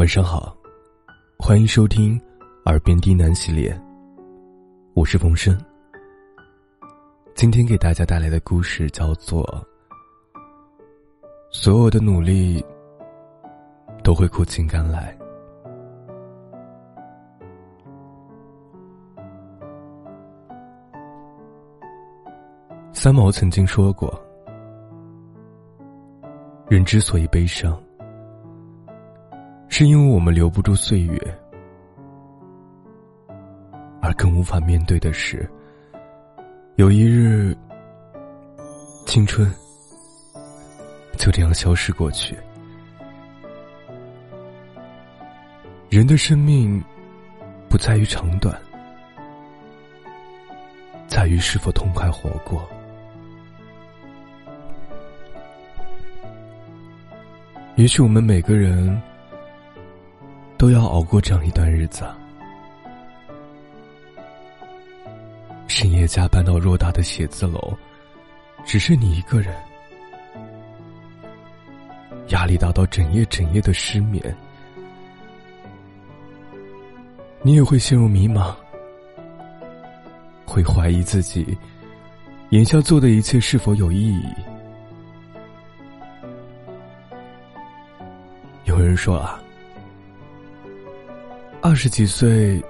晚上好，欢迎收听《耳边低喃》系列，我是冯生。今天给大家带来的故事叫做《所有的努力都会苦尽甘来》。三毛曾经说过：“人之所以悲伤。”是因为我们留不住岁月，而更无法面对的是，有一日，青春就这样消失过去。人的生命不在于长短，在于是否痛快活过。也许我们每个人。都要熬过这样一段日子，深夜加班到偌大的写字楼，只剩你一个人，压力大到整夜整夜的失眠，你也会陷入迷茫，会怀疑自己眼下做的一切是否有意义。有人说啊。二十几岁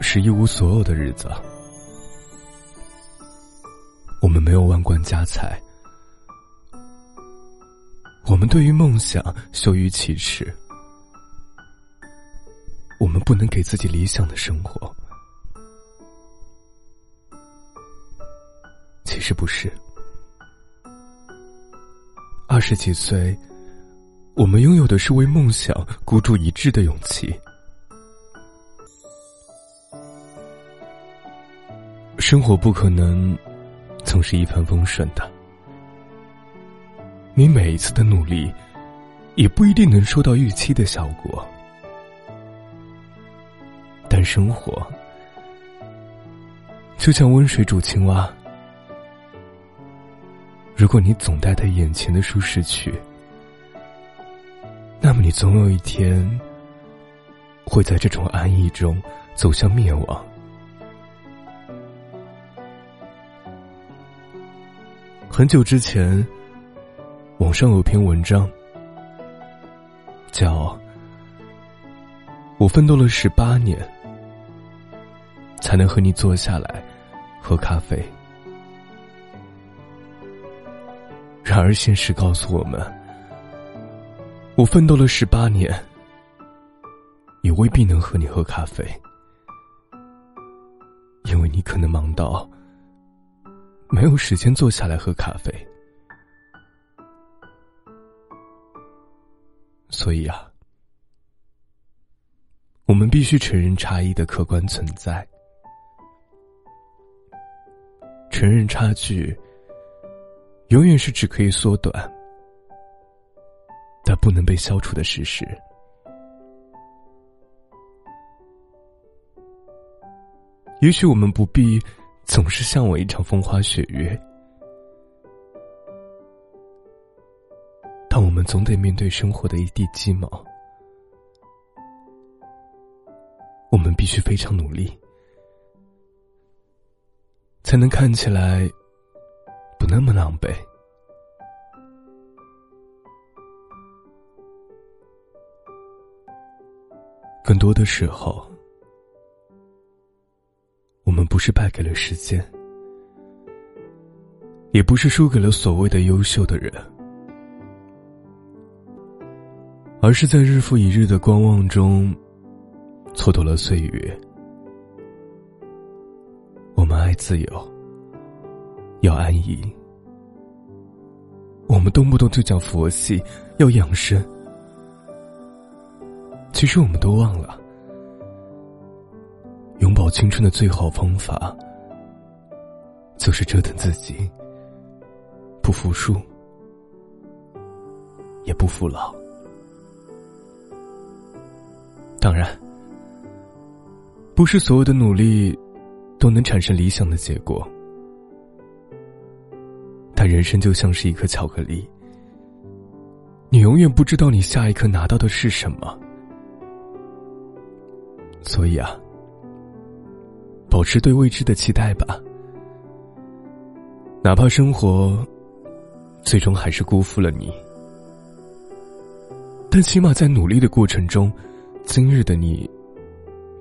是一无所有的日子，我们没有万贯家财，我们对于梦想羞于启齿，我们不能给自己理想的生活。其实不是，二十几岁，我们拥有的是为梦想孤注一掷的勇气。生活不可能总是一帆风顺的，你每一次的努力，也不一定能收到预期的效果。但生活就像温水煮青蛙，如果你总待在眼前的舒适区，那么你总有一天会在这种安逸中走向灭亡。很久之前，网上有篇文章，叫“我奋斗了十八年，才能和你坐下来喝咖啡”。然而，现实告诉我们，我奋斗了十八年，也未必能和你喝咖啡，因为你可能忙到。没有时间坐下来喝咖啡，所以啊，我们必须承认差异的客观存在，承认差距永远是只可以缩短，但不能被消除的事实。也许我们不必。总是向往一场风花雪月，但我们总得面对生活的一地鸡毛。我们必须非常努力，才能看起来不那么狼狈。更多的时候。我们不是败给了时间，也不是输给了所谓的优秀的人，而是在日复一日的观望中，蹉跎了岁月。我们爱自由，要安逸，我们动不动就讲佛系，要养生，其实我们都忘了。青春的最好方法，就是折腾自己，不服输，也不服老。当然，不是所有的努力都能产生理想的结果，但人生就像是一颗巧克力，你永远不知道你下一刻拿到的是什么。所以啊，保持对未知的期待吧。哪怕生活最终还是辜负了你，但起码在努力的过程中，今日的你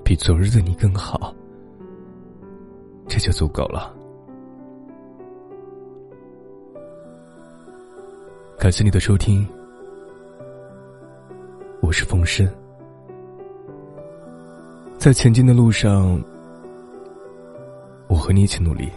比昨日的你更好，这就足够了。感谢你的收听，我是风声，在前进的路上，我和你一起努力。